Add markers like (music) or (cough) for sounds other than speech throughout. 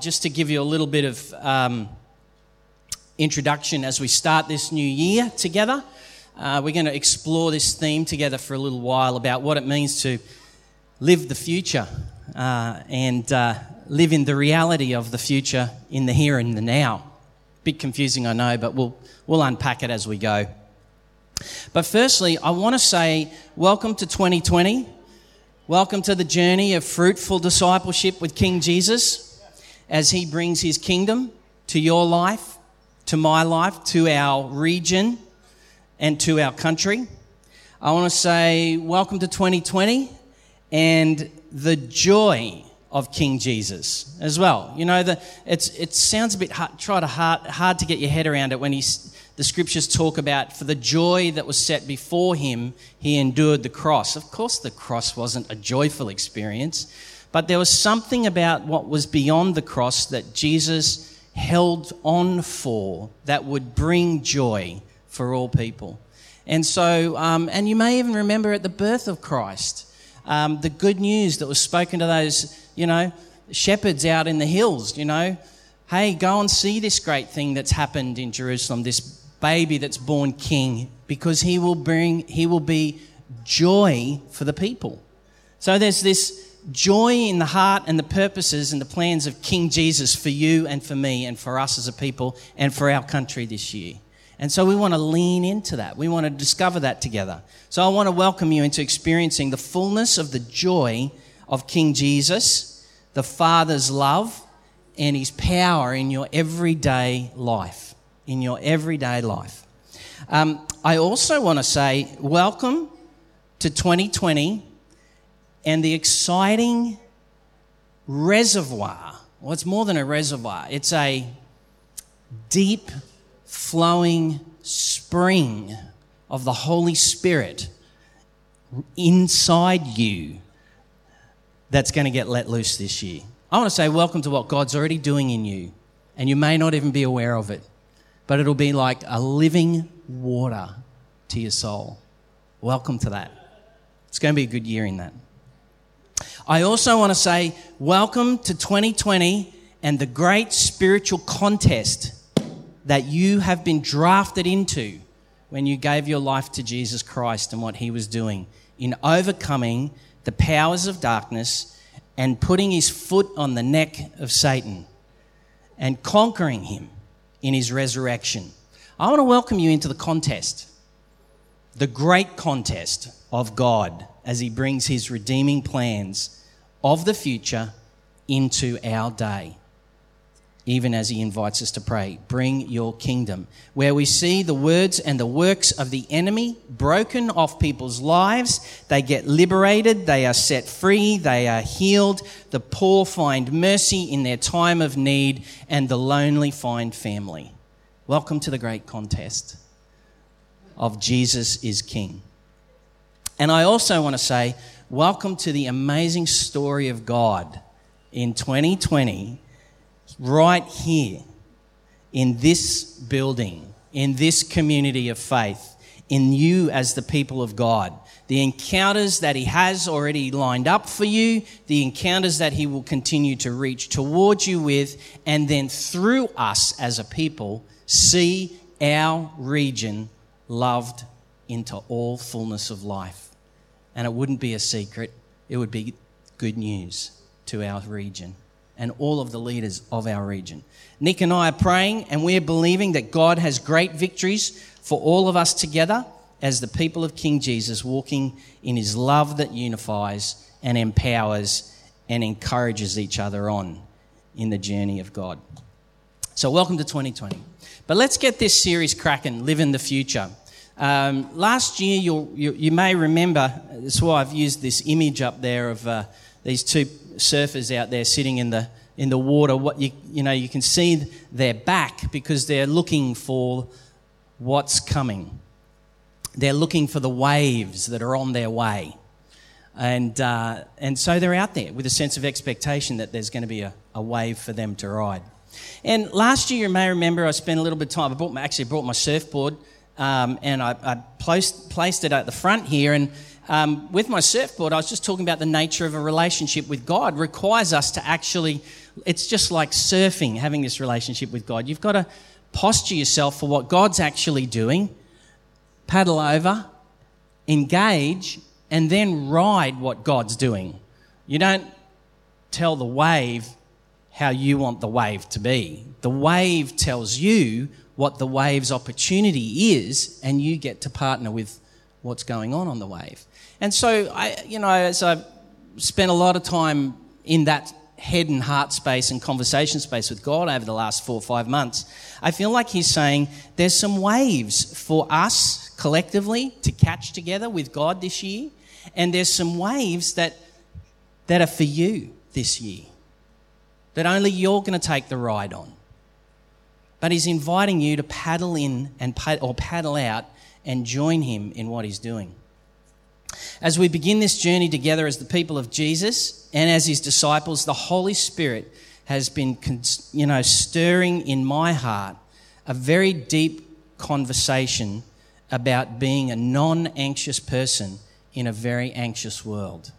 just to give you a little bit of um, introduction as we start this new year together. Uh, we're going to explore this theme together for a little while about what it means to live the future uh, and uh, live in the reality of the future in the here and the now. Bit confusing, I know, but we'll, we'll unpack it as we go. But firstly, I want to say welcome to 2020. Welcome to the journey of fruitful discipleship with King Jesus as He brings His kingdom to your life, to my life, to our region, and to our country. I want to say welcome to 2020 and the joy of King Jesus as well. You know, the, it's, it sounds a bit hard, try to hard, hard to get your head around it when he's, the scriptures talk about for the joy that was set before him, he endured the cross. Of course, the cross wasn't a joyful experience, but there was something about what was beyond the cross that Jesus held on for that would bring joy for all people. And so, um, and you may even remember at the birth of Christ, um, the good news that was spoken to those, you know, shepherds out in the hills, you know, hey, go and see this great thing that's happened in Jerusalem, this baby that's born king, because he will bring, he will be joy for the people. So there's this joy in the heart and the purposes and the plans of King Jesus for you and for me and for us as a people and for our country this year. And so we want to lean into that. We want to discover that together. So I want to welcome you into experiencing the fullness of the joy of King Jesus, the Father's love, and his power in your everyday life. In your everyday life. Um, I also want to say, welcome to 2020 and the exciting reservoir. Well, it's more than a reservoir, it's a deep flowing spring of the Holy Spirit inside you that's going to get let loose this year. I want to say, welcome to what God's already doing in you, and you may not even be aware of it, but it'll be like a living water to your soul. Welcome to that. It's going to be a good year in that. I also want to say, welcome to 2020 and the great spiritual contest that you have been drafted into when you gave your life to Jesus Christ and what he was doing in overcoming the powers of darkness and putting his foot on the neck of Satan and conquering him in his resurrection. I want to welcome you into the contest, the great contest of God as he brings his redeeming plans of the future into our day. Even as he invites us to pray, bring your kingdom, where we see the words and the works of the enemy broken off people's lives. They get liberated, they are set free, they are healed. The poor find mercy in their time of need, and the lonely find family. Welcome to the great contest of Jesus is King. And I also want to say, welcome to the amazing story of God in 2020, right here in this building, in this community of faith, in you as the people of God. The encounters that He has already lined up for you, the encounters that He will continue to reach towards you with, and then through us as a people, see our region loved into all fullness of life and it wouldn't be a secret, it would be good news to our region and all of the leaders of our region. Nick and I are praying and we're believing that God has great victories for all of us together as the people of King Jesus, walking in his love that unifies and empowers and encourages each other on in the journey of God. So, welcome to 2020. But let's get this series cracking, Live in the Future. Um, last year, you, you, may remember, that's why I've used this image up there of uh, these two surfers out there sitting in the, in the water. What you, you know, you can see their back because they're looking for what's coming. They're looking for the waves that are on their way. And, uh, and so they're out there with a sense of expectation that there's going to be a, a wave for them to ride. And last year, you may remember, I spent a little bit of time. I brought my, actually brought my surfboard um, and I, I placed, placed it at the front here. And um, with my surfboard, I was just talking about the nature of a relationship with God requires us to actually it's just like surfing, having this relationship with God. You've got to posture yourself for what God's actually doing, paddle over, engage, and then ride what God's doing. You don't tell the wave how you want the wave to be. The wave tells you what the wave's opportunity is, and you get to partner with what's going on on the wave. And so, I, you know, as I spent a lot of time in that head and heart space and conversation space with God over the last four or five months, I feel like He's saying there's some waves for us collectively to catch together with God this year, and there's some waves that, that are for you this year that only you're going to take the ride on. But He's inviting you to paddle in and or paddle out and join Him in what He's doing. As we begin this journey together as the people of Jesus and as his disciples, the Holy Spirit has been, you know, stirring in my heart a very deep conversation about being a non anxious person in a very anxious world.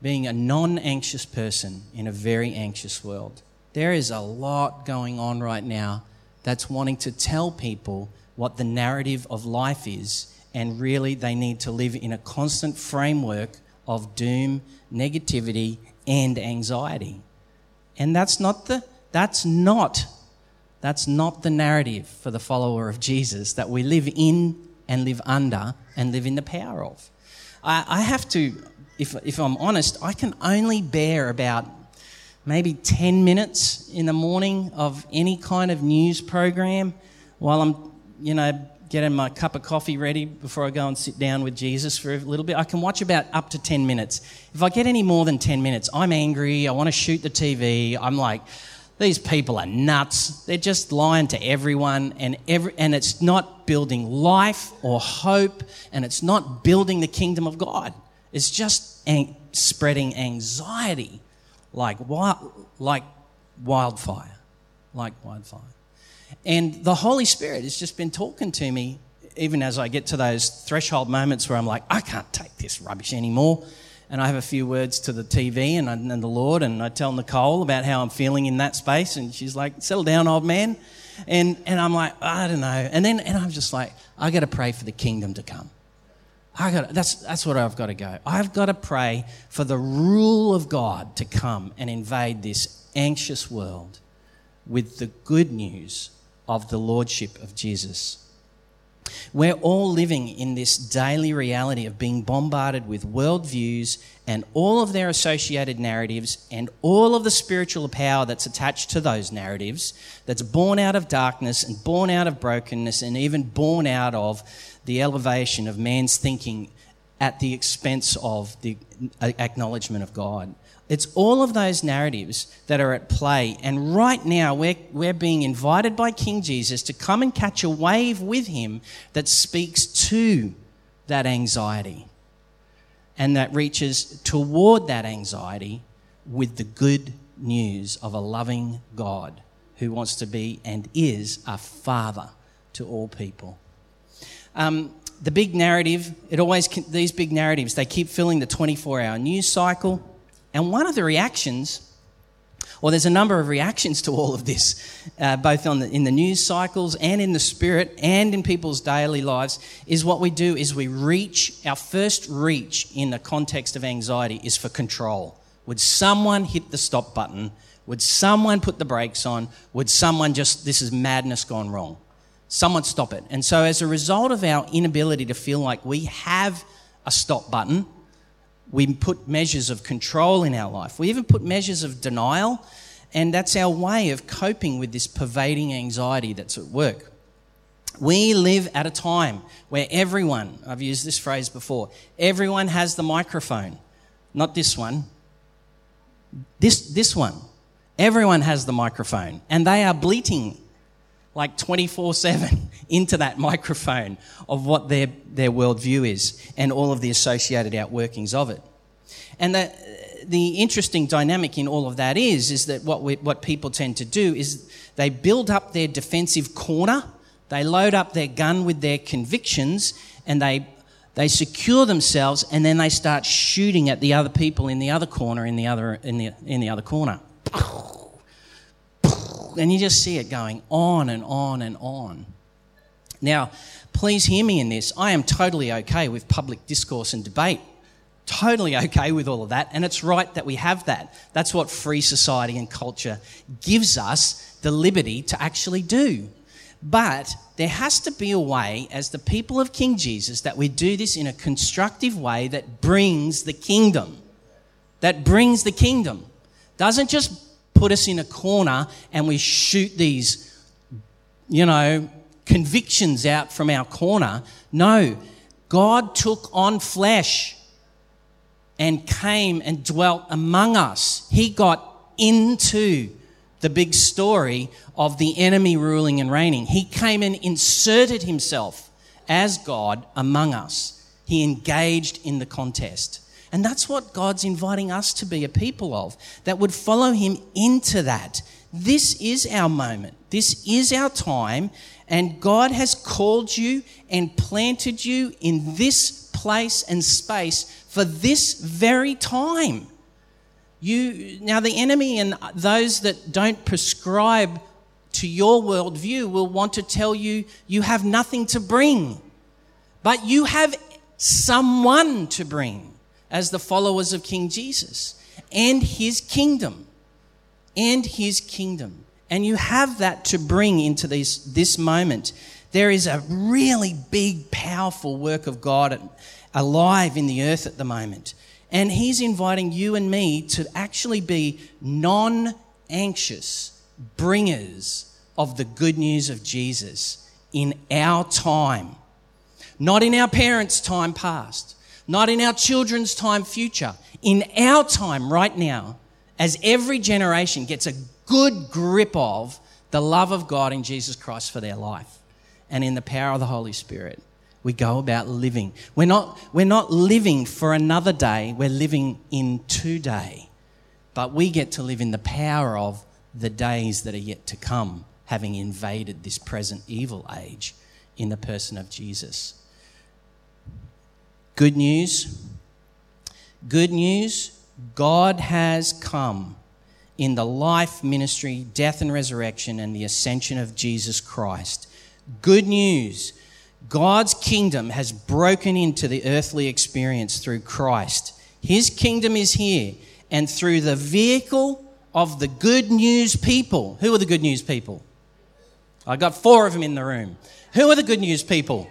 Being a non anxious person in a very anxious world. There is a lot going on right now that's wanting to tell people what the narrative of life is and really they need to live in a constant framework of doom, negativity, and anxiety. And that's not the that's not that's not the narrative for the follower of Jesus that we live in and live under and live in the power of. I, I have to, if, if I'm honest, I can only bear about maybe 10 minutes in the morning of any kind of news program while I'm, you know, getting my cup of coffee ready before I go and sit down with Jesus for a little bit. I can watch about up to 10 minutes. If I get any more than 10 minutes, I'm angry. I want to shoot the TV. I'm like, these people are nuts. They're just lying to everyone, and, every, and it's not building life or hope, and it's not building the kingdom of God. It's just an- spreading anxiety like, like wildfire. Like wildfire. And the Holy Spirit has just been talking to me, even as I get to those threshold moments where I'm like, I can't take this rubbish anymore. And I have a few words to the TV and, and the Lord, and I tell Nicole about how I'm feeling in that space, and she's like, "Settle down, old man." And and I'm like, I don't know. And then and I'm just like, I got to pray for the kingdom to come. I got that's that's what I've got to go. I've got to pray for the rule of God to come and invade this anxious world with the good news of the Lordship of Jesus. We're all living in this daily reality of being bombarded with worldviews and all of their associated narratives and all of the spiritual power that's attached to those narratives, that's born out of darkness and born out of brokenness and even born out of the elevation of man's thinking at the expense of the acknowledgement of God. It's all of those narratives that are at play. And right now, we're, we're being invited by King Jesus to come and catch a wave with him that speaks to that anxiety and that reaches toward that anxiety with the good news of a loving God who wants to be and is a father to all people. Um, the big narrative, it always, these big narratives, they keep filling the 24 hour news cycle. And one of the reactions, well, there's a number of reactions to all of this, uh, both on the, in the news cycles and in the spirit and in people's daily lives, is what we do is we reach, our first reach in the context of anxiety is for control. Would someone hit the stop button? Would someone put the brakes on? Would someone just, this is madness gone wrong? Someone stop it. And so, as a result of our inability to feel like we have a stop button, we put measures of control in our life. We even put measures of denial, and that's our way of coping with this pervading anxiety that's at work. We live at a time where everyone, I've used this phrase before, everyone has the microphone. Not this one, this, this one. Everyone has the microphone, and they are bleating like 24 7 (laughs) into that microphone of what their, their worldview is and all of the associated outworkings of it. And the, the interesting dynamic in all of that is, is that what, we, what people tend to do is they build up their defensive corner, they load up their gun with their convictions, and they, they secure themselves, and then they start shooting at the other people in the other corner, in the other, in the, in the other corner. And you just see it going on and on and on. Now, please hear me in this. I am totally okay with public discourse and debate. Totally okay with all of that. And it's right that we have that. That's what free society and culture gives us the liberty to actually do. But there has to be a way, as the people of King Jesus, that we do this in a constructive way that brings the kingdom. That brings the kingdom. Doesn't just put us in a corner and we shoot these, you know, convictions out from our corner. No, God took on flesh and came and dwelt among us. He got into the big story of the enemy ruling and reigning. He came and inserted himself as God among us. He engaged in the contest. And that's what God's inviting us to be a people of, that would follow Him into that. This is our moment. This is our time. And God has called you and planted you in this place and space for this very time. You, now, the enemy and those that don't prescribe to your worldview will want to tell you you have nothing to bring, but you have someone to bring as the followers of King Jesus and his kingdom. And his kingdom. And you have that to bring into this, moment. There is a really big, powerful work of God alive in the earth at the moment. And He's inviting you and me to actually be non anxious bringers of the good news of Jesus in our time. Not in our parents' time past, not in our children's time future, in our time right now, as every generation gets a good grip of the love of God in Jesus Christ for their life and in the power of the Holy Spirit we go about living. We're not, we're not living for another day, we're living in today. But we get to live in the power of the days that are yet to come, having invaded this present evil age in the person of Jesus. Good news. Good news. God has come in the life, ministry, death, and resurrection, and the ascension of Jesus Christ. Good news God's kingdom has broken into the earthly experience through Christ. His kingdom is here, and through the vehicle of the good news people. Who are the good news people? I got four of them in the room. Who are the good news people?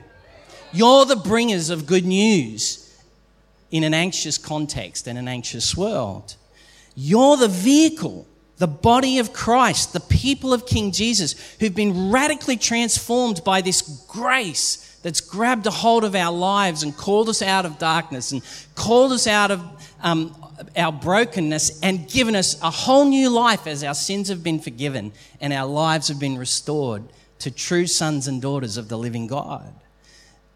You're the bringers of good news in an anxious context and an anxious world. You're the vehicle, the body of Christ, the people of King Jesus, who've been radically transformed by this grace that's grabbed a hold of our lives and called us out of darkness and called us out of um, our brokenness and given us a whole new life as our sins have been forgiven and our lives have been restored to true sons and daughters of the living God.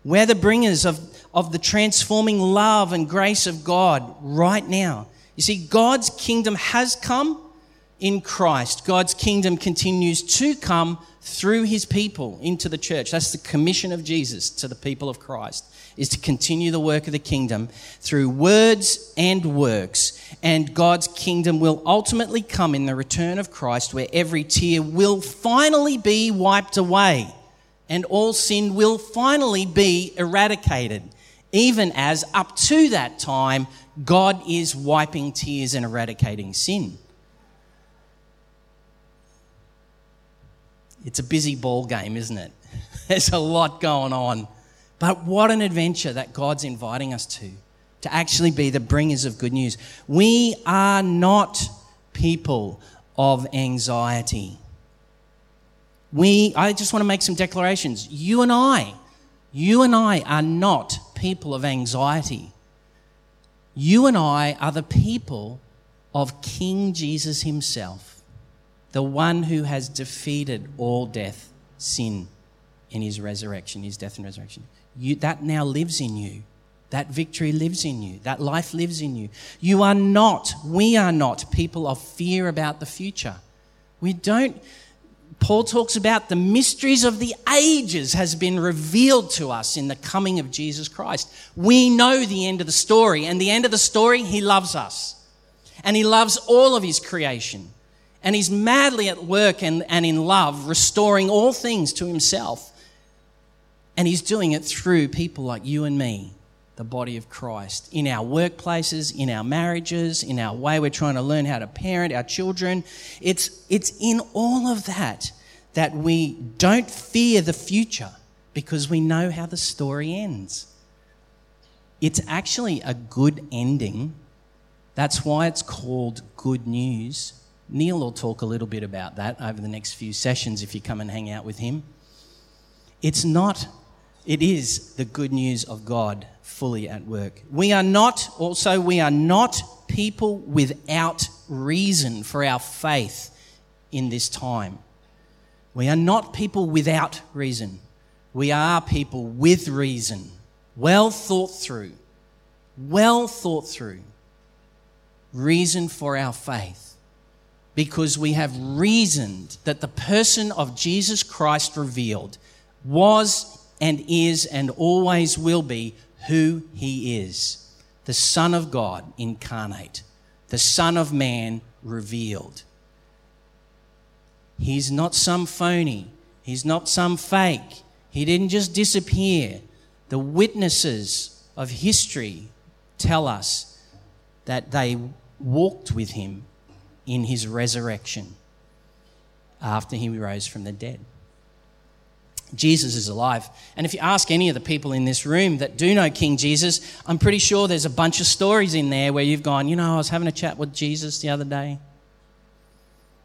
We're the bringers of, of the transforming love and grace of God right now. You see, God's kingdom has come in Christ. God's kingdom continues to come through his people into the church. That's the commission of Jesus to the people of Christ is to continue the work of the kingdom through words and works. And God's kingdom will ultimately come in the return of Christ where every tear will finally be wiped away and all sin will finally be eradicated. Even as up to that time, God is wiping tears and eradicating sin. It's a busy ball game, isn't it? (laughs) There's a lot going on. But what an adventure that God's inviting us to, to actually be the bringers of good news. We are not people of anxiety. We, I just want to make some declarations. You and I, you and I are not people of anxiety. You and I are the people of King Jesus himself the one who has defeated all death, sin, in his resurrection, his death and resurrection. You, that now lives in you. That victory lives in you. That life lives in you. You are not, we are not people of fear about the future. We don't. Paul talks about the mysteries of the ages has been revealed to us in the coming of Jesus Christ. We know the end of the story, and the end of the story, he loves us. And he loves all of his creation. And he's madly at work and, and in love, restoring all things to himself. And he's doing it through people like you and me, the body of Christ, in our workplaces, in our marriages, in our way we're trying to learn how to parent our children. It's, it's in all of that that we don't fear the future because we know how the story ends. It's actually a good ending. That's why it's called good news. Neil will talk a little bit about that over the next few sessions if you come and hang out with him. It's not, it is the good news of God fully at work. We are not, also, we are not people without reason for our faith in this time. We are not people without reason. We are people with reason, well thought through, well thought through reason for our faith because we have reasoned that the person of Jesus Christ revealed was and is and always will be who he is the Son of God incarnate, the Son of Man revealed. He's not some phony, he's not some fake, he didn't just disappear. The witnesses of history tell us that they walked with him in his resurrection after he rose from the dead. Jesus is alive. And if you ask any of the people in this room that do know King Jesus, I'm pretty sure there's a bunch of stories in there where you've gone, you know, I was having a chat with Jesus the other day.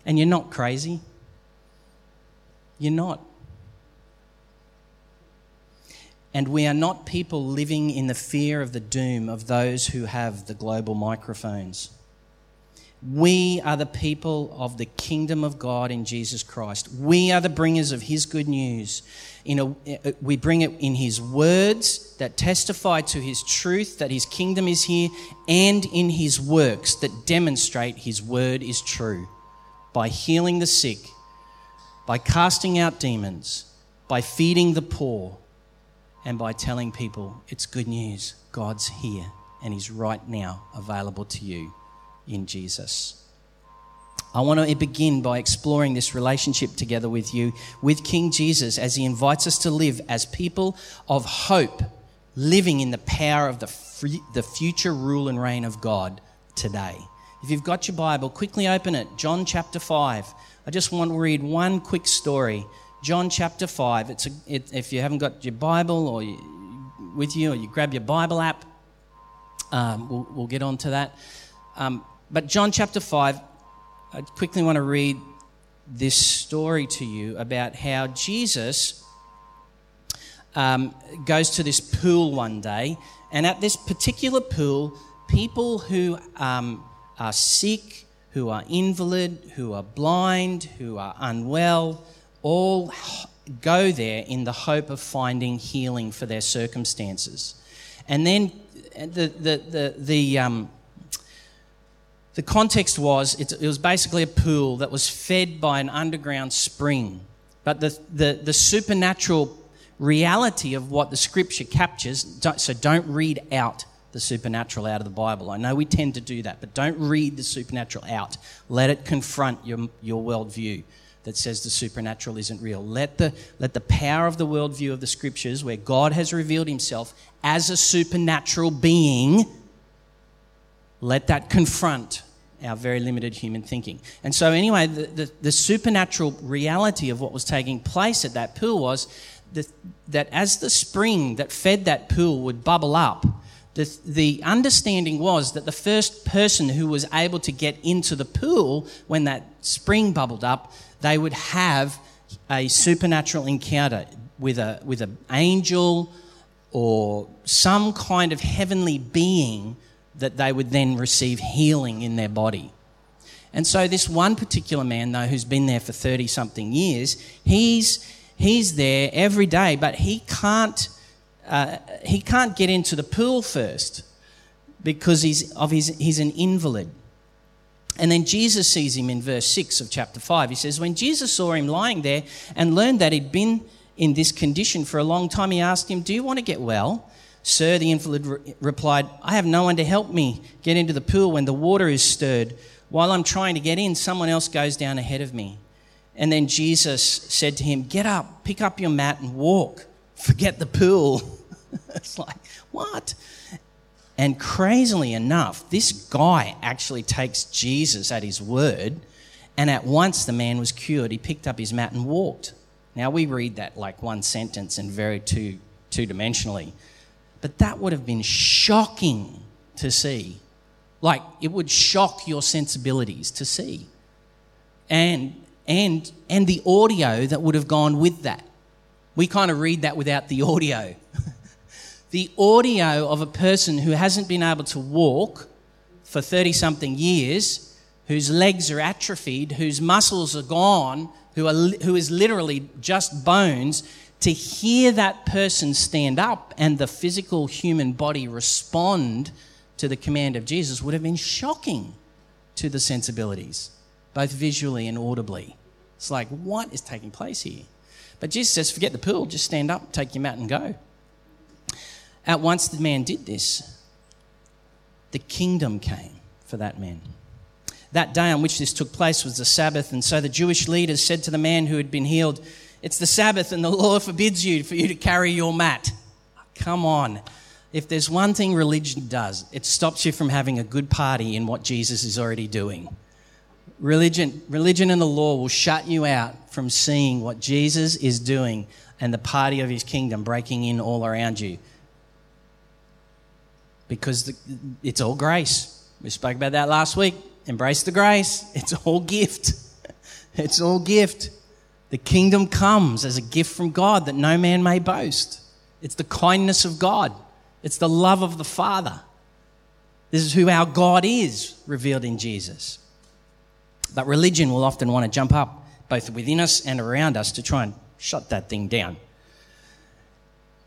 And you're not crazy. You're not. And we are not people living in the fear of the doom of those who have the global microphones. We are the people of the kingdom of God in Jesus Christ. We are the bringers of His good news. A, uh, we bring it in His words that testify to His truth, that His kingdom is here, and in His works that demonstrate His word is true by healing the sick, by casting out demons, by feeding the poor and by telling people it's good news. God's here and He's right now available to you in Jesus. I want to begin by exploring this relationship together with you, with King Jesus, as He invites us to live as people of hope, living in the power of the, free, the future rule and reign of God today. If you've got your Bible, quickly open it. John chapter 5. I just want to read one quick story John chapter 5. It's a, it, if you haven't got your Bible or you, with you, or you grab your Bible app, um, we'll, we'll, get on to that. Um, but John chapter 5, I quickly want to read this story to you about how Jesus um, goes to this pool one day, and at this particular pool, people who um, are sick, who are invalid, who are blind, who are unwell, all go there in the hope of finding healing for their circumstances. And then the, the, the, the, um, the context was it, was basically a pool that was fed by an underground spring. But the, the, the supernatural reality of what the scripture captures, so don't read out the supernatural out of the Bible. I know we tend to do that, but don't read the supernatural out. Let it confront your, your worldview that says the supernatural isn't real. Let the, let the power of the worldview of the scriptures, where God has revealed himself as a supernatural being, let that confront our very limited human thinking. And so, anyway, the, the, the supernatural reality of what was taking place at that pool was that, that as the spring that fed that pool would bubble up, the, the understanding was that the first person who was able to get into the pool when that spring bubbled up they would have a supernatural encounter with a with an angel or some kind of heavenly being that they would then receive healing in their body. And so this one particular man though who's been there for 30 something years, he's he's there every day but he can't uh, he can't get into the pool first because he's of his he's an invalid. And then Jesus sees him in verse 6 of chapter 5. He says, When Jesus saw him lying there and learned that he'd been in this condition for a long time, he asked him, Do you want to get well? Sir, the invalid re- replied, I have no one to help me get into the pool when the water is stirred. While I'm trying to get in, someone else goes down ahead of me. And then Jesus said to him, Get up, pick up your mat, and walk. Forget the pool. (laughs) it's like, what? And crazily enough, this guy actually takes Jesus at his word, and at once the man was cured. He picked up his mat and walked. Now we read that like one sentence and very two two dimensionally, but that would have been shocking to see. Like it would shock your sensibilities to see, and and and the audio that would have gone with that. We kind of read that without the audio. (laughs) the audio of a person who hasn't been able to walk for 30 something years, whose legs are atrophied, whose muscles are gone, who, are, who is literally just bones, to hear that person stand up and the physical human body respond to the command of Jesus would have been shocking to the sensibilities, both visually and audibly. It's like, what is taking place here? But Jesus says, forget the pool, just stand up, take your mat, and go. At once the man did this, the kingdom came for that man. That day on which this took place was the Sabbath, and so the Jewish leaders said to the man who had been healed, It's the Sabbath, and the (laughs) law forbids you for you to carry your mat. Come on. If there's one thing religion does, it stops you from having a good party in what Jesus is already doing. Religion, religion and the law will shut you out from seeing what Jesus is doing and the party of his kingdom breaking in all around you. Because the, it's all grace. We spoke about that last week. Embrace the grace. It's all gift. (laughs) It's all gift. The kingdom comes as a gift from God that no man may boast. It's the kindness of God, it's the love of the Father. This is who our God is, revealed in Jesus. But religion will often want to jump up, both within us and around us, to try and shut that thing down.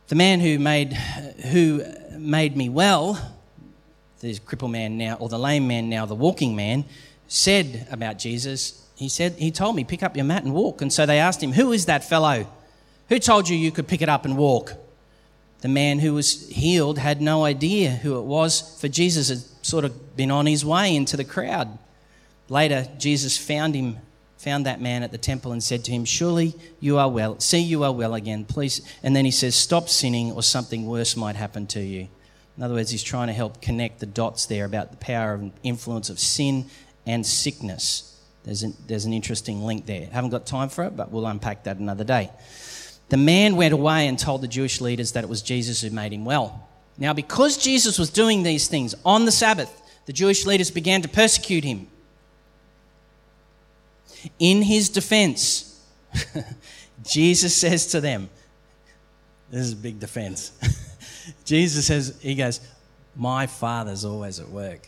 The man who made, who made me well the crippled man now, or the lame man now, the walking man, said about Jesus, he said, he told me, pick up your mat and walk. And so they asked him, who is that fellow? Who told you you could pick it up and walk? The man who was healed had no idea who it was, for Jesus had sort of been on his way into the crowd. Later, Jesus found him, found that man at the temple and said to him, Surely you are well. See, you are well again, please. And then he says, Stop sinning, or something worse might happen to you. In other words, he's trying to help connect the dots there about the power and influence of sin and sickness. There's an, there's an interesting link there. Haven't got time for it, but we'll unpack that another day. The man went away and told the Jewish leaders that it was Jesus who made him well. Now, because Jesus was doing these things on the Sabbath, the Jewish leaders began to persecute him. In his defense, (laughs) Jesus says to them, This is a big defense. (laughs) Jesus says, He goes, My Father's always at work.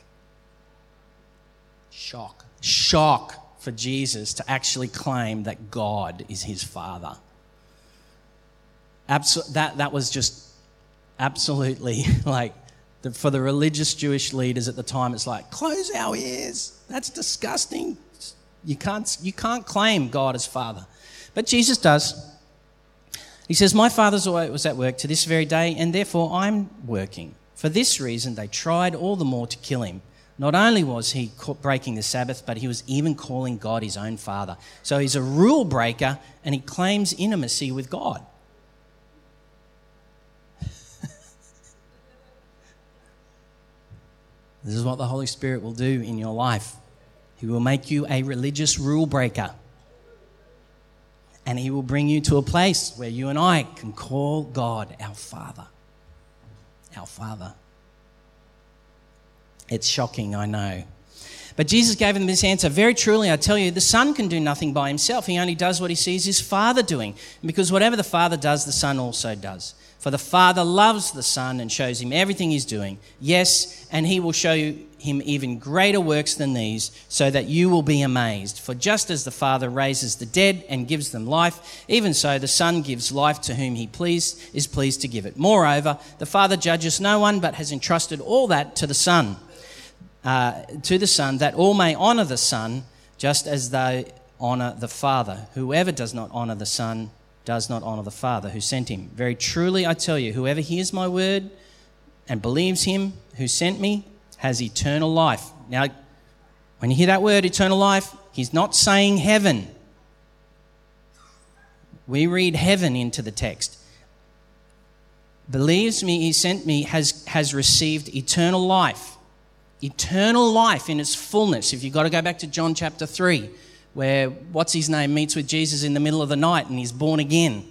Shock. Shock for Jesus to actually claim that God is his Father. Absol- that, that was just absolutely (laughs) like the, for the religious Jewish leaders at the time, it's like, close our ears. That's disgusting. You can't, you can't claim God as Father. But Jesus does. He says, My father's was at work to this very day, and therefore I'm working. For this reason, they tried all the more to kill him. Not only was he breaking the Sabbath, but he was even calling God his own father. So he's a rule breaker and he claims intimacy with God. (laughs) this is what the Holy Spirit will do in your life. He will make you a religious rule breaker and He will bring you to a place where you and I can call God our Father. Our Father. It's shocking, I know. But Jesus gave them this answer Very truly, I tell you, the Son can do nothing by himself. He only does what he sees his Father doing. Because whatever the Father does, the Son also does. For the Father loves the Son and shows him everything he's doing. Yes, and he will show him even greater works than these, so that you will be amazed. For just as the Father raises the dead and gives them life, even so the Son gives life to whom he please, is pleased to give it. Moreover, the Father judges no one, but has entrusted all that to the Son, uh, to the Son, that all may honour the Son, just as they honour the Father. Whoever does not honour the Son does not honor the Father who sent him. Very truly, I tell you, whoever hears my word and believes him who sent me has eternal life. Now, When you hear that word, eternal life, he's not saying heaven. We read heaven into the text. Believes me, he sent me, has, has received eternal life. Eternal life in its fullness. If you've got to go back to John chapter 3, where what's his name meets with Jesus in the middle of the night and he's born again.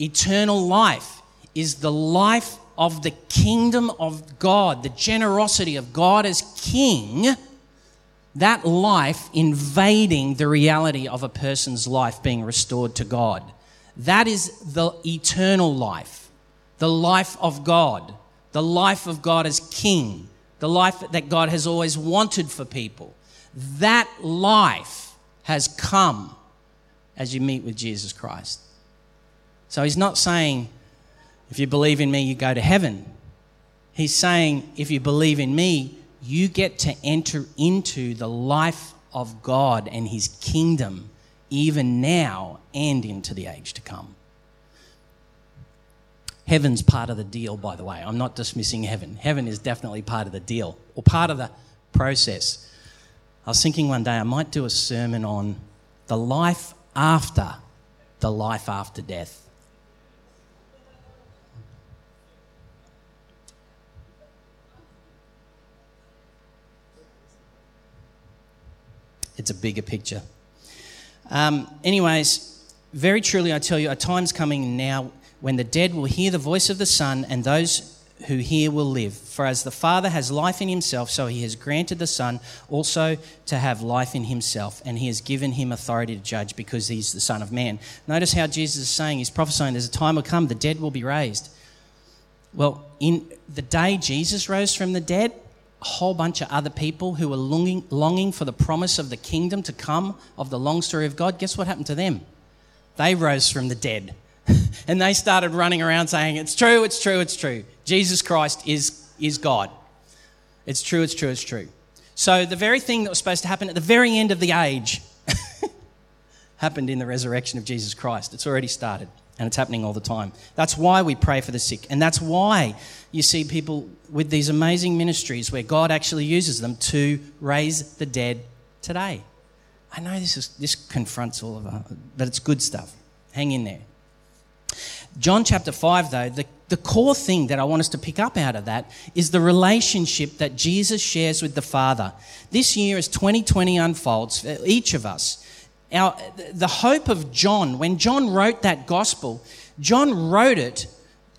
Eternal life is the life of the kingdom of God, the generosity of God as king that life invading the reality of a person's life being restored to God. That is the eternal life, the life of God, the life of God as King, the life that God has always wanted for people. That life has come as you meet with Jesus Christ. So he's not saying, if you believe in me, you go to heaven. He's saying, if you believe in me, you get to enter into the life of God and his kingdom even now and into the age to come. Heaven's part of the deal, by the way. I'm not dismissing heaven. Heaven is definitely part of the deal or part of the process. I was thinking one day I might do a sermon on the life after the life after death. it's a bigger picture. Um, anyways, very truly I tell you, a time's coming now when the dead will hear the voice of the Son, and those who hear will live. For as the Father has life in himself, so he has granted the Son also to have life in himself, and he has given him authority to judge because he's the Son of Man. Notice how Jesus is saying, he's prophesying, there's a time will come, the dead will be raised. Well, in the day Jesus rose from the dead, a whole bunch of other people who were longing, longing for the promise of the kingdom to come, of the long story of God, guess what happened to them? They rose from the dead. (laughs) and they started running around saying, It's true, it's true, it's true. Jesus Christ is, is God. It's true, it's true, it's true. So the very thing that was supposed to happen at the very end of the age (laughs) happened in the resurrection of Jesus Christ. It's already started and it's happening all the time. That's why we pray for the sick. And that's why you see people with these amazing ministries where God actually uses them to raise the dead today. I know this, is, this confronts all of us, but it's good stuff. Hang in there. John chapter 5, though, the, the core thing that I want us to pick up out of that is the relationship that Jesus shares with the Father. This year, as 2020 unfolds, for each of us, our, the hope of John, when John wrote that gospel, John wrote it,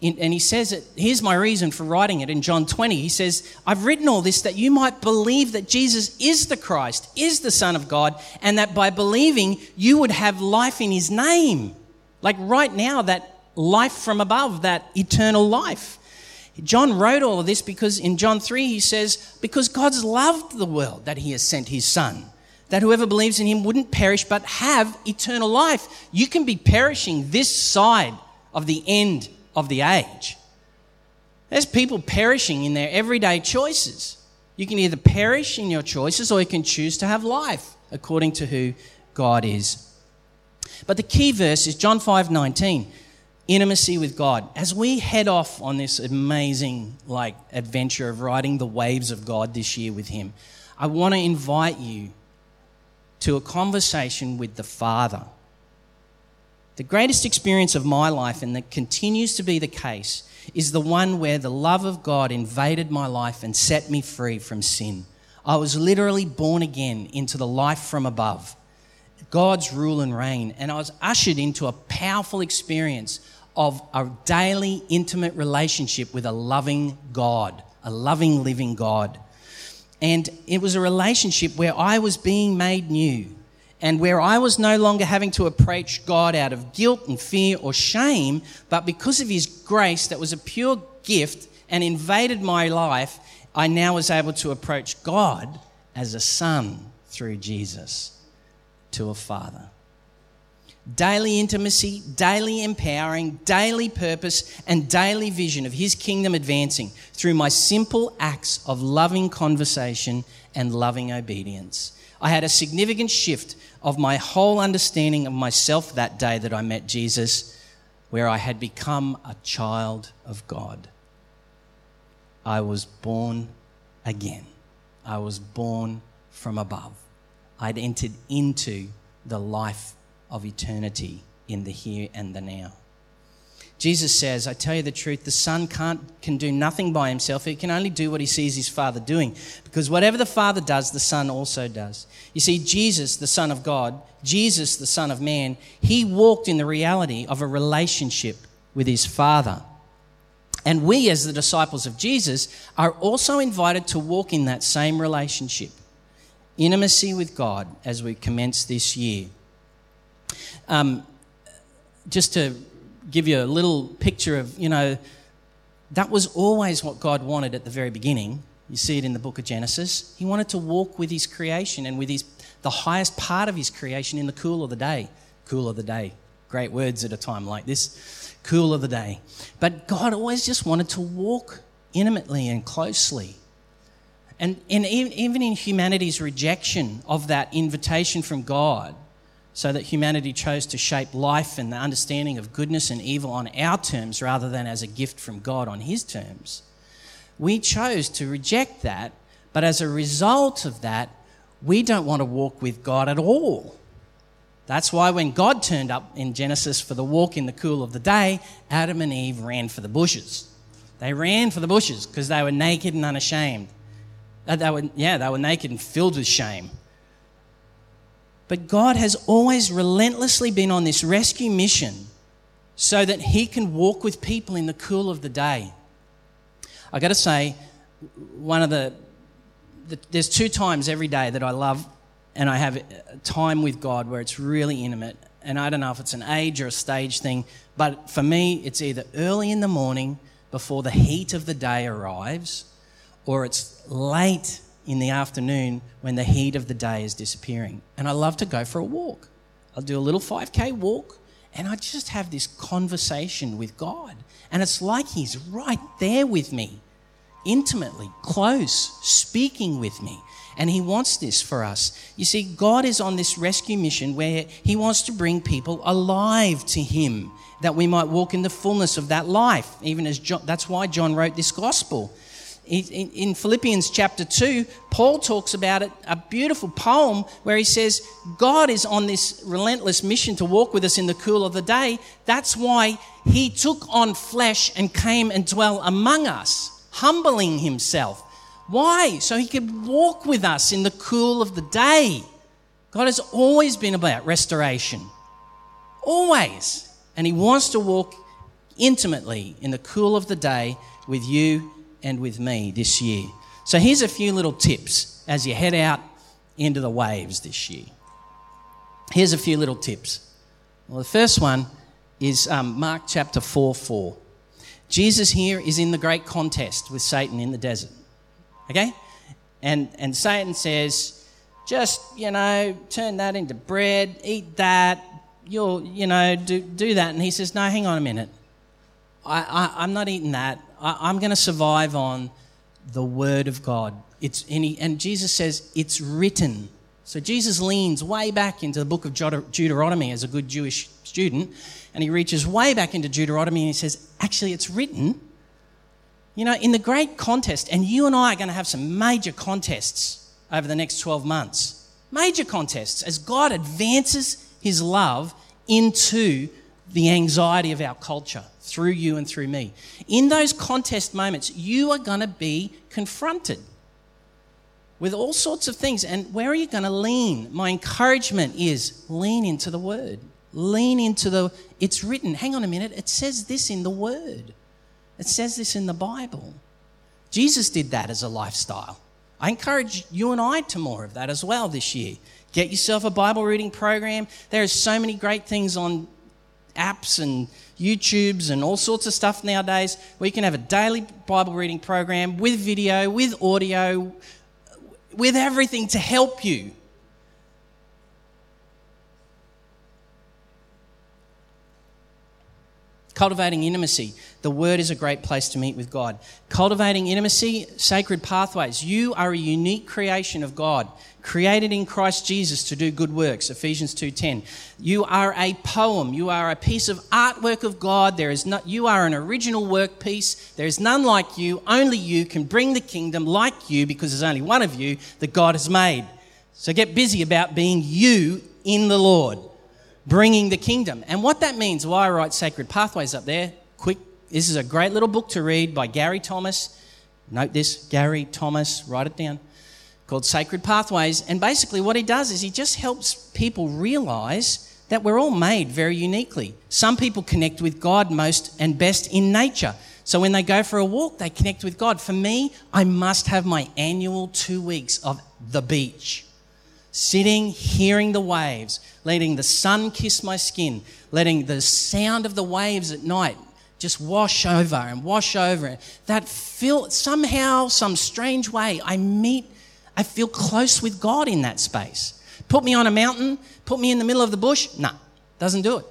in, and he says it, here's my reason for writing it in John 20. He says, I've written all this that you might believe that Jesus is the Christ, is the Son of God, and that by believing you would have life in his name. Like right now, that life from above, that eternal life. John wrote all of this because in John 3 he says, Because God's loved the world that he has sent his Son that whoever believes in him wouldn't perish but have eternal life. You can be perishing this side of the end of the age. There's people perishing in their everyday choices. You can either perish in your choices or you can choose to have life according to who God is. But the key verse is John 5:19, intimacy with God. As we head off on this amazing like adventure of riding the waves of God this year with him, I want to invite you to a conversation with the Father. The greatest experience of my life, and that continues to be the case, is the one where the love of God invaded my life and set me free from sin. I was literally born again into the life from above, God's rule and reign, and I was ushered into a powerful experience of a daily intimate relationship with a loving God, a loving living God. And it was a relationship where I was being made new and where I was no longer having to approach God out of guilt and fear or shame, but because of His grace that was a pure gift and invaded my life, I now was able to approach God as a son through Jesus to a father daily intimacy, daily empowering, daily purpose, and daily vision of His kingdom advancing through my simple acts of loving conversation and loving obedience. I had a significant shift of my whole understanding of myself that day that I met Jesus, where I had become a child of God. I was born again. I was born from above. I'd entered into the life of eternity in the here and the now. Jesus says, I tell you the truth, the Son can't, can do nothing by himself. He can only do what he sees his Father doing. Because whatever the Father does, the Son also does. You see, Jesus, the Son of God, Jesus, the Son of Man, he walked in the reality of a relationship with his Father. And we, as the disciples of Jesus, are also invited to walk in that same relationship intimacy with God as we commence this year. Um, just to give you a little picture of, you know, that was always what God wanted at the very beginning. You see it in the book of Genesis. He wanted to walk with his creation and with his, the highest part of his creation in the cool of the day. Cool of the day. Great words at a time like this. Cool of the day. But God always just wanted to walk intimately and closely. And, and even in humanity's rejection of that invitation from God, so that humanity chose to shape life and the understanding of goodness and evil on our terms rather than as a gift from God on His terms. We chose to reject that, but as a result of that, we don't want to walk with God at all. That's why when God turned up in Genesis for the walk in the cool of the day, Adam and Eve ran for the bushes. They ran for the bushes because they were naked and unashamed. Uh, they were, yeah, they were naked and filled with shame. But God has always relentlessly been on this rescue mission so that He can walk with people in the cool of the day. I got to say, one of the, the, there's two times every day that I love and I have uh, time with God where it's really intimate. And I don't know if it's an age or a stage thing, but for me, it's either early in the morning before the heat of the day arrives, or it's late in the afternoon when the heat of the day is disappearing. And I love to go for a walk. I'll do a little 5K walk and I just have this conversation with God. And it's like He's right there with me, intimately, close, speaking with me. And He wants this for us. You see, God is on this rescue mission where He wants to bring people alive to Him that we might walk in the fullness of that life. Even as John, that's why John wrote this gospel in Philippians chapter 2, Paul talks about it, a beautiful poem where he says, God is on this relentless mission to walk with us in the cool of the day. That's why he took on flesh and came and dwell among us, humbling himself. Why? So he could walk with us in the cool of the day. God has always been about restoration. Always. And he wants to walk intimately in the cool of the day with you and with me this year. So here's a few little tips as you head out into the waves this year. Here's a few little tips. Well, the first one is um, Mark chapter 4 4. Jesus here is in the great contest with Satan in the desert. Okay? And, and Satan says, just, you know, turn that into bread, eat that, you'll, you know, do, do that. And he says, no, hang on a minute. I, I, I'm not eating that. I, am going to survive on the Word of God. It's, and, he, and Jesus says, it's written. So Jesus leans way back into the book of Deuteronomy as a good Jewish student, and he reaches way back into Deuteronomy and he says, actually, it's written. You know, in the great contest, and you and I are going to have some major contests over the next 12 months. Major contests as God advances his love into the anxiety of our culture through you and through me. In those contest moments, you are going to be confronted with all sorts of things. And where are you going to lean? My encouragement is lean into the word. Lean into the, it's written. Hang on a minute, it says this in the word. It says this in the Bible. Jesus did that as a lifestyle. I encourage you and I to more of that as well this year. Get yourself a Bible reading program. There are so many great things on apps and YouTubes and all sorts of stuff nowadays where you can have a daily Bible reading program with video, with audio, with everything to help you. Cultivating intimacy. The Word is a great place to meet with God. Cultivating intimacy, sacred pathways. You are a unique creation of God created in Christ Jesus to do good works. Ephesians 2:10 you are a poem. You are a piece of artwork of God. There is not you are an original work piece there is none like you. Only you can bring the kingdom like you because there's only one of you that God has made. So get busy about being you in the Lord, bringing the kingdom. And what that means, why I write Sacred Pathways up there, quick, this is a great little book to read by Gary Thomas. Note this Gary Thomas, write it down, called Sacred Pathways. And basically, what he does is he just helps people realize that we're all made very uniquely. Some people connect with God most and best in nature. So when they go for a walk, they connect with God. For me, I must have my annual two weeks of the beach. Sitting, hearing the waves, letting the sun kiss my skin, letting the sound of the waves at night just wash over and wash over. That feel somehow, some strange way, I meet, I feel close with God in that space. Put me on a mountain, put me in the middle of the bush, nah, doesn't do it.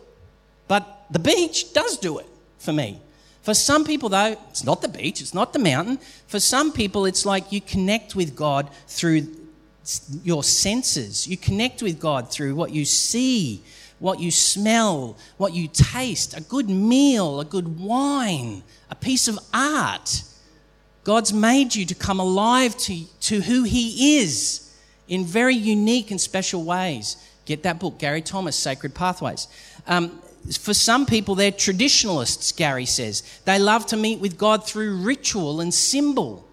But the beach does do it for me. For some people, though, it's not the beach, it's not the mountain. For some people, it's like you connect with God through your senses. You connect with God through what you see, what you smell, what you taste, a good meal, a good wine, a piece of art. God's made you to come alive to, to who He is in very unique and special ways. Get that book, Gary Thomas, Sacred Pathways. Um, for some people, they're traditionalists, Gary says. They love to meet with God through ritual and symbol.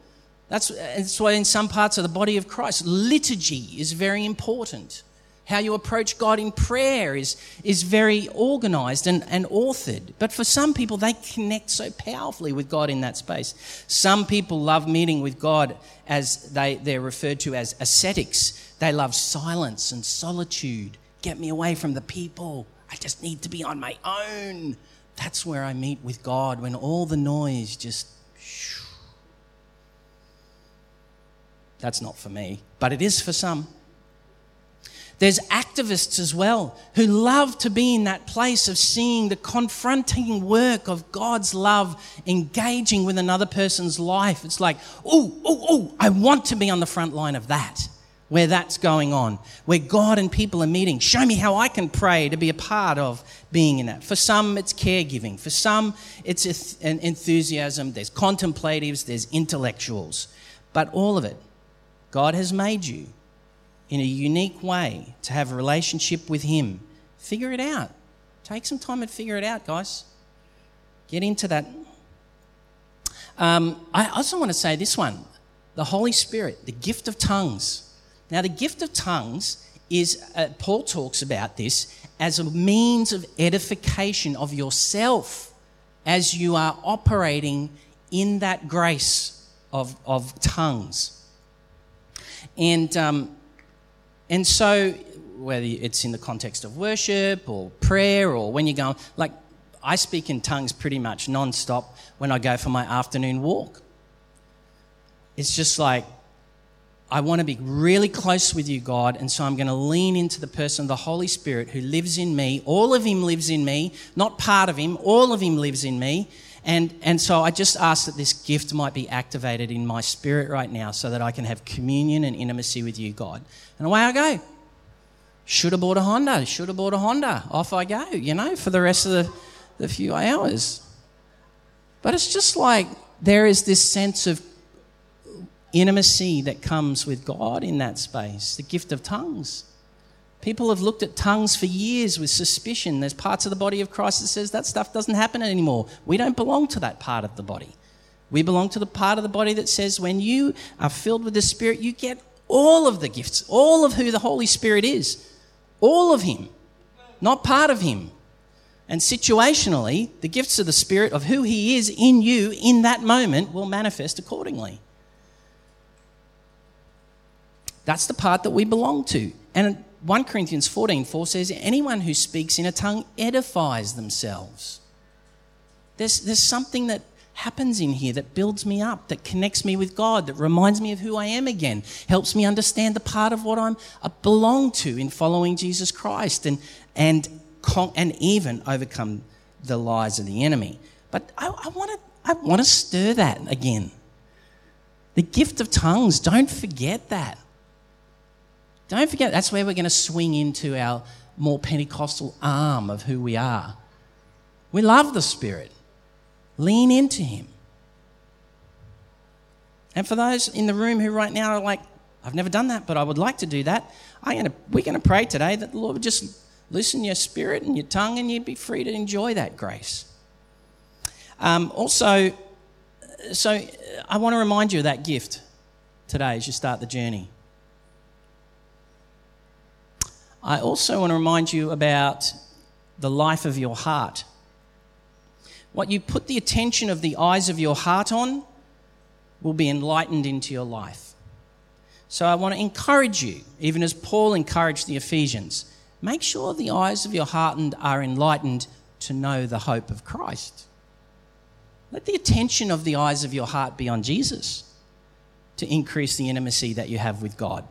That's, that's why in some parts of the body of Christ, liturgy is very important. How you approach God in prayer is, is very organized and, and authored. But for some people, they connect so powerfully with God in that space. Some people love meeting with God as they, they're referred to as ascetics. They love silence and solitude. Get me away from the people. I just need to be on my own. That's where I meet with God when all the noise just. That's not for me, but it is for some. There's activists as well who love to be in that place of seeing the confronting work of God's love engaging with another person's life. It's like, oh, oh, oh, I want to be on the front line of that where that's going on, where God and people are meeting. Show me how I can pray to be a part of being in that. For some, it's caregiving. For some, it's an enthusiasm. There's contemplatives, there's intellectuals. But all of it, God has made you in a unique way to have a relationship with Him. Figure it out. Take some time and figure it out, guys. Get into that. Um, I also want to say this one the Holy Spirit, the gift of tongues. Now, the gift of tongues is, uh, Paul talks about this as a means of edification of yourself as you are operating in that grace of, of tongues. And, um, and so, whether it's in the context of worship or prayer or when you're going, like, I speak in tongues pretty much non stop when I go for my afternoon walk. It's just like I want to be really close with you, God, and so I'm going to lean into the person the Holy Spirit who lives in me. All of Him lives in me, not part of Him, all of Him lives in me. And, and so I just ask that this gift might be activated in my spirit right now so that I can have communion and intimacy with you, God. And away I go. Should have bought a Honda, should have bought a Honda. Off I go, you know, for the rest of the, the few hours. But it's just like there is this sense of intimacy that comes with God in that space, the gift of tongues. People have looked at tongues for years with suspicion. There's parts of the body of Christ that says that stuff doesn't happen anymore. We don't belong to that part of the body. We belong to the part of the body that says when you are filled with the Spirit, you get all of the gifts, all of who the Holy Spirit is, all of Him, not part of Him. And situationally, the gifts of the Spirit of who He is in you in that moment will manifest accordingly. That's the part that we belong to. And 1 Corinthians 14 4 says, Anyone who speaks in a tongue edifies themselves. There's, there's something that happens in here that builds me up, that connects me with God, that reminds me of who I am again, helps me understand the part of what I'm, I belong to in following Jesus Christ, and, and, and even overcome the lies of the enemy. But I, I want to I want to stir that again. The gift of tongues, don't forget that. Don't forget, that's where we're going to swing into our more Pentecostal arm of who we are. We love the Spirit. Lean into Him. And for those in the room who right now are like, I've never done that, but I would like to do that. Gonna, we're going to pray today that the Lord would just loosen your spirit and your tongue and you'd be free to enjoy that grace. Um, also, so I want to remind you of that gift today as you start the journey. I also want to remind you about the life of your heart. What you put the attention of the eyes of your heart on will be enlightened into your life. So I want to encourage you, even as Paul encouraged the Ephesians, make sure the eyes of your heart are enlightened to know the hope of Christ. Let the attention of the eyes of your heart be on Jesus to increase the intimacy that you have with God.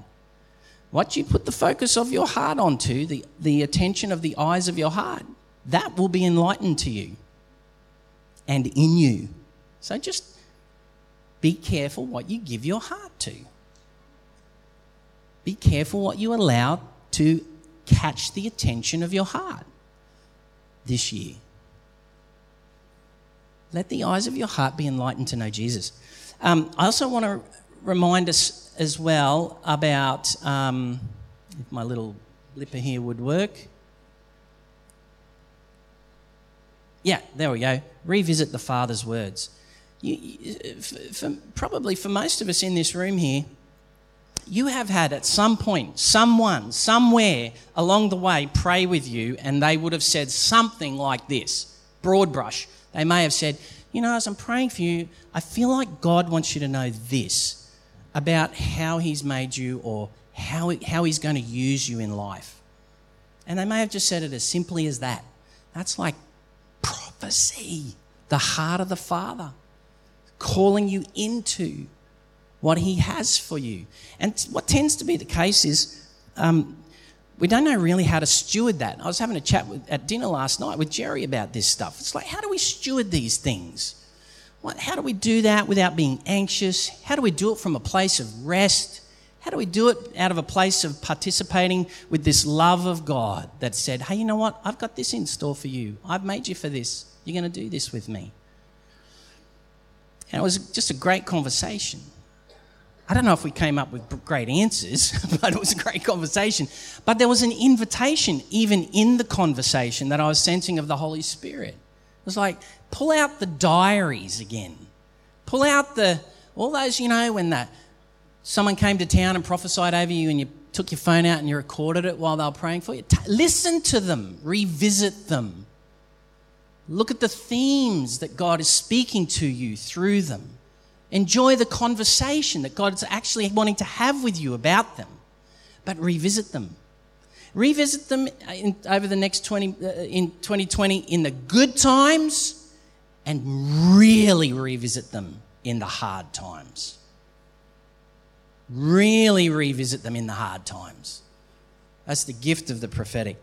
What you put the focus of your heart onto, the, the attention of the eyes of your heart, that will be enlightened to you and in you. So just be careful what you give your heart to. Be careful what you allow to catch the attention of your heart this year. Let the eyes of your heart be enlightened to know Jesus. Um, I also want to remind us as well about um, if my little blipper here would work. Yeah, there we go. Revisit the Father's words. You, you, for, probably for most of us in this room here, you have had at some point someone, somewhere along the way, pray with you, and they would have said something like this broad brush. They may have said, You know, as I'm praying for you, I feel like God wants you to know this about how He's made you or how, how He's going to use you in life. And they may have just said it as simply as that. That's like prophecy, the heart of the Father, calling you into what He has for you. And what tends to be the case is um, we don't know really how to steward that. I was having a chat with, at dinner last night with Jerry about this stuff. It's like, how do we steward these things? What, how do we do that without being anxious? How do we do it from a place of rest? How do we do it out of a place of participating with this love of God that said, hey, you know what? I've got this in store for you. I've made you for this. You're going to do this with me. And it was just a great conversation. I don't know if we came up with great answers, (laughs) but it was a great conversation. But there was an invitation, even in the conversation, that I was sensing of the Holy Spirit. It was like, pull out the diaries again. Pull out the, all those, you know, when the, someone came to town and prophesied over you and you took your phone out and you recorded it while they were praying for you. T- listen to them, revisit them. Look at the themes that God is speaking to you through them. Enjoy the conversation that God's actually wanting to have with you about them, but revisit them. Revisit them in, over the next 20, uh, in 2020 in the good times and really revisit them in the hard times. Really revisit them in the hard times. That's the gift of the prophetic.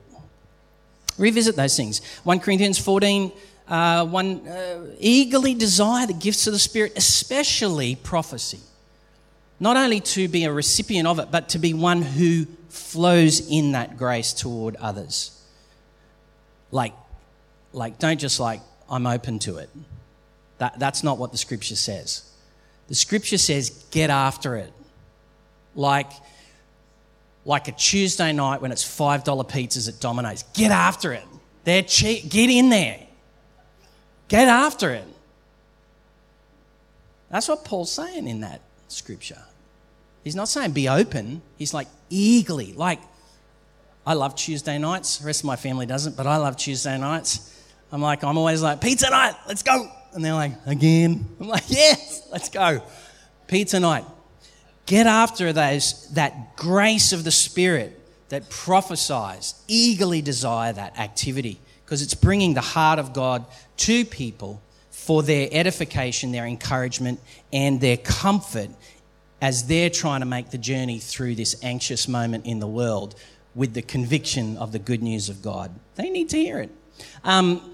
Revisit those things. 1 Corinthians 14 uh, one uh, eagerly desire the gifts of the Spirit, especially prophecy. Not only to be a recipient of it, but to be one who flows in that grace toward others. Like, like don't just like, I'm open to it. That, that's not what the scripture says. The scripture says, get after it. Like, like a Tuesday night when it's $5 pizzas at Domino's. Get after it. They're cheap. Get in there. Get after it. That's what Paul's saying in that scripture. He's not saying be open. He's like eagerly, like, I love Tuesday nights. The rest of my family doesn't, but I love Tuesday nights. I'm like, I'm always like, pizza night, let's go. And they're like, again? I'm like, yes, let's go. Pizza night. Get after those, that grace of the Spirit that prophesies. Eagerly desire that activity because it's bringing the heart of God to people for their edification, their encouragement, and their comfort as they're trying to make the journey through this anxious moment in the world with the conviction of the good news of God. They need to hear it. Um,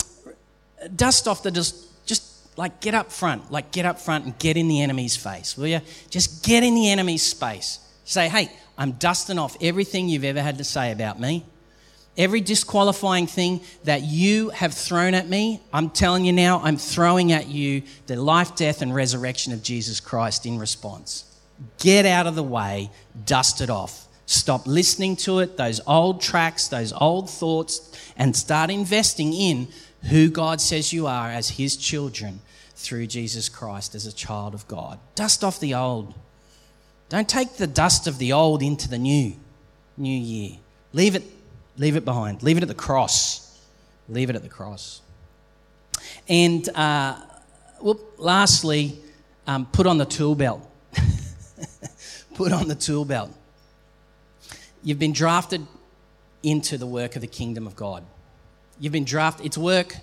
dust off the just, just like get up front, like get up front and get in the enemy's face, will you? Just get in the enemy's space. Say, hey, I'm dusting off everything you've ever had to say about me. Every disqualifying thing that you have thrown at me, I'm telling you now, I'm throwing at you the life, death, and resurrection of Jesus Christ in response. Get out of the way, dust it off. Stop listening to it, those old tracks, those old thoughts, and start investing in who God says you are as His children through Jesus Christ as a child of God. Dust off the old. Don't take the dust of the old into the new, new year. Leave it, leave it behind. Leave it at the cross. Leave it at the cross. And uh, well, lastly, um, put on the tool belt. (laughs) put on the tool belt. You've been drafted into the work of the kingdom of God. You've been drafted. It's work.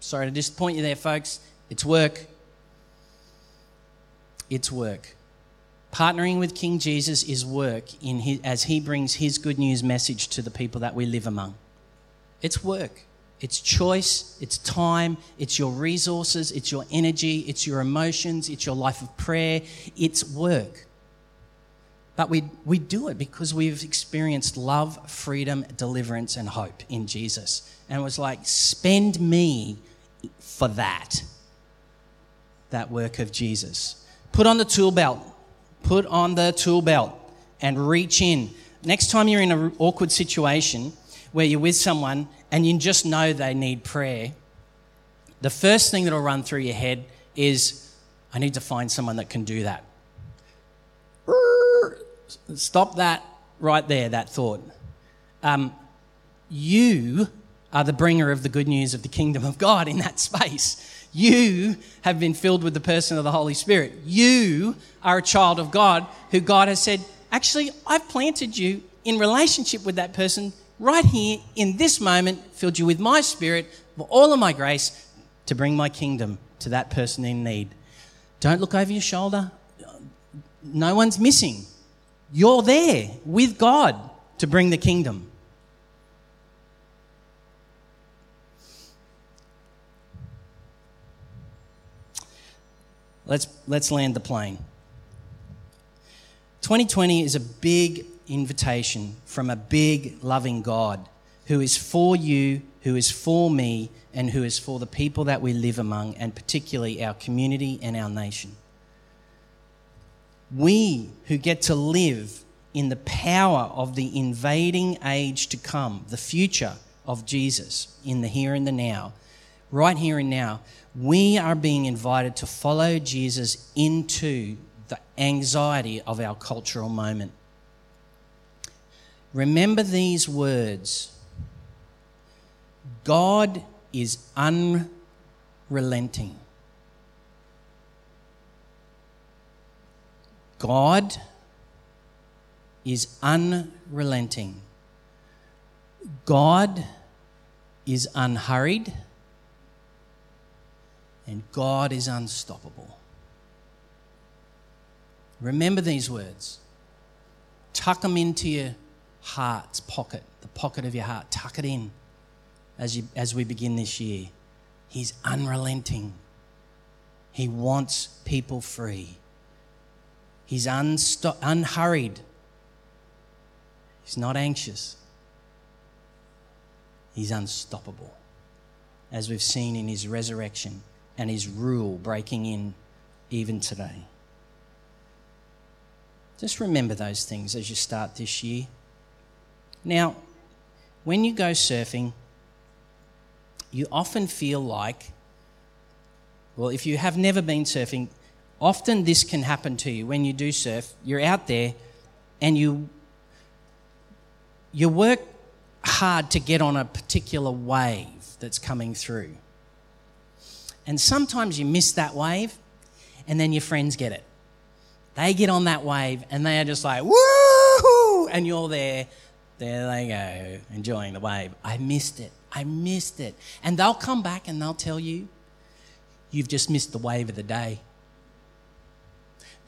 Sorry to disappoint you there, folks. It's work. It's work. Partnering with King Jesus is work in his, as he brings his good news message to the people that we live among. It's work. It's choice, it's time, it's your resources, it's your energy, it's your emotions, it's your life of prayer, it's work. But we, we do it because we've experienced love, freedom, deliverance, and hope in Jesus. And was like, spend me for that, that work of Jesus. Put on the tool belt. Put on the tool belt and reach in. Next time you're in an awkward situation where you're with someone and you just know they need prayer, the first thing that'll run through your head is, I need to find someone that can do that. Stop that right there, that thought. Um, you are the bringer of the good news of the kingdom of God in that space. You have been filled with the person of the Holy Spirit. You are a child of God who God has said, actually, I've planted you in relationship with that person right here in this moment, filled you with my spirit, for all of my grace, to bring my kingdom to that person in need. Don't look over your shoulder. No one's missing. You're there with God to bring the kingdom. Let's, let's land the plane. 2020 is a big invitation from a big, loving God who is for you, who is for me, and who is for the people that we live among, and particularly our community and our nation. We who get to live in the power of the invading age to come, the future of Jesus in the here and the now, right here and now, we are being invited to follow Jesus into the anxiety of our cultural moment. Remember these words God is unrelenting. God is unrelenting. God is unhurried. And God is unstoppable. Remember these words. Tuck them into your heart's pocket, the pocket of your heart. Tuck it in as, you, as we begin this year. He's unrelenting. He wants people free. He's unsto- unhurried. He's not anxious. He's unstoppable, as we've seen in his resurrection and his rule breaking in even today. Just remember those things as you start this year. Now, when you go surfing, you often feel like, well, if you have never been surfing, often this can happen to you when you do surf. You're out there and you you work hard to get on a particular wave that's coming through. And sometimes you miss that wave and then your friends get it. They get on that wave and they are just like, woo! And you're there there they go, enjoying the wave. I missed it. I missed it. And they'll come back and they'll tell you, you've just missed the wave of the day.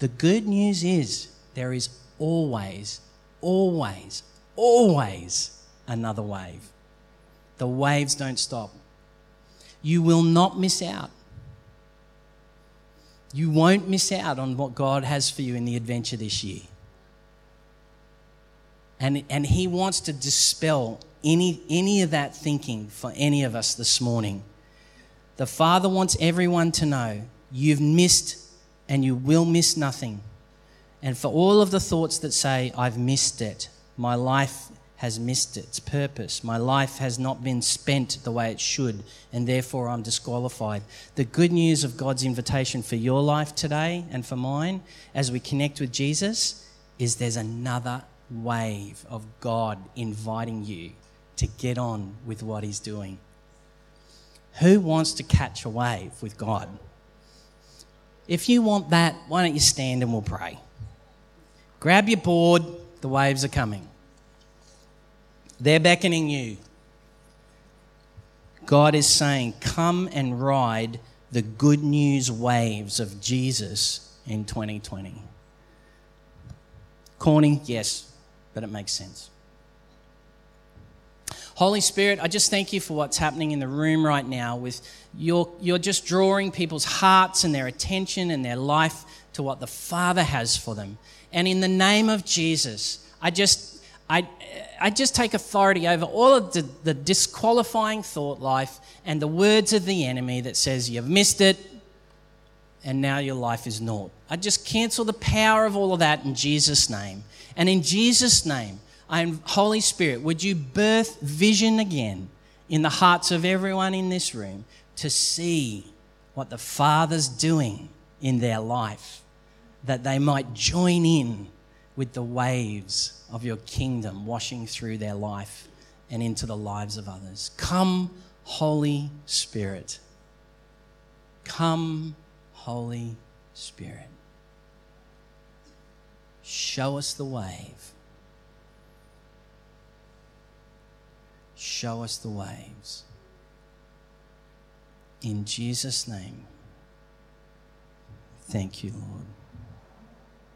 The good news is there is always, always, always another wave. The waves don't stop. You will not miss out. You won't miss out on what God has for you in the adventure this year. And, and He wants to dispel any, any of that thinking for any of us this morning. The Father wants everyone to know you've missed and you will miss nothing. And for all of the thoughts that say, I've missed it, my life has missed its purpose, my life has not been spent the way it should, and therefore I'm disqualified. The good news of God's invitation for your life today and for mine as we connect with Jesus is there's another wave of God inviting you to get on with what He's doing. Who wants to catch a wave with God? If you want that, why don't you stand and we'll pray? Grab your board, the waves are coming. They're beckoning you. God is saying, Come and ride the good news waves of Jesus in 2020. Corny, yes, but it makes sense. Holy Spirit, I just thank you for what's happening in the room right now with you're, you're just drawing people's hearts and their attention and their life to what the Father has for them. And in the name of Jesus, I just I, I just take authority over all of the, the disqualifying thought life and the words of the enemy that says you've missed it and now your life is naught. I just cancel the power of all of that in Jesus' name. And in Jesus' name, I'm Holy Spirit, would you birth vision again in the hearts of everyone in this room to see what the Father's doing in their life, that they might join in with the waves of your kingdom washing through their life and into the lives of others. Come, Holy Spirit. Come, Holy Spirit. Show us the wave. Show us the waves. In Jesus' name, thank you, Lord.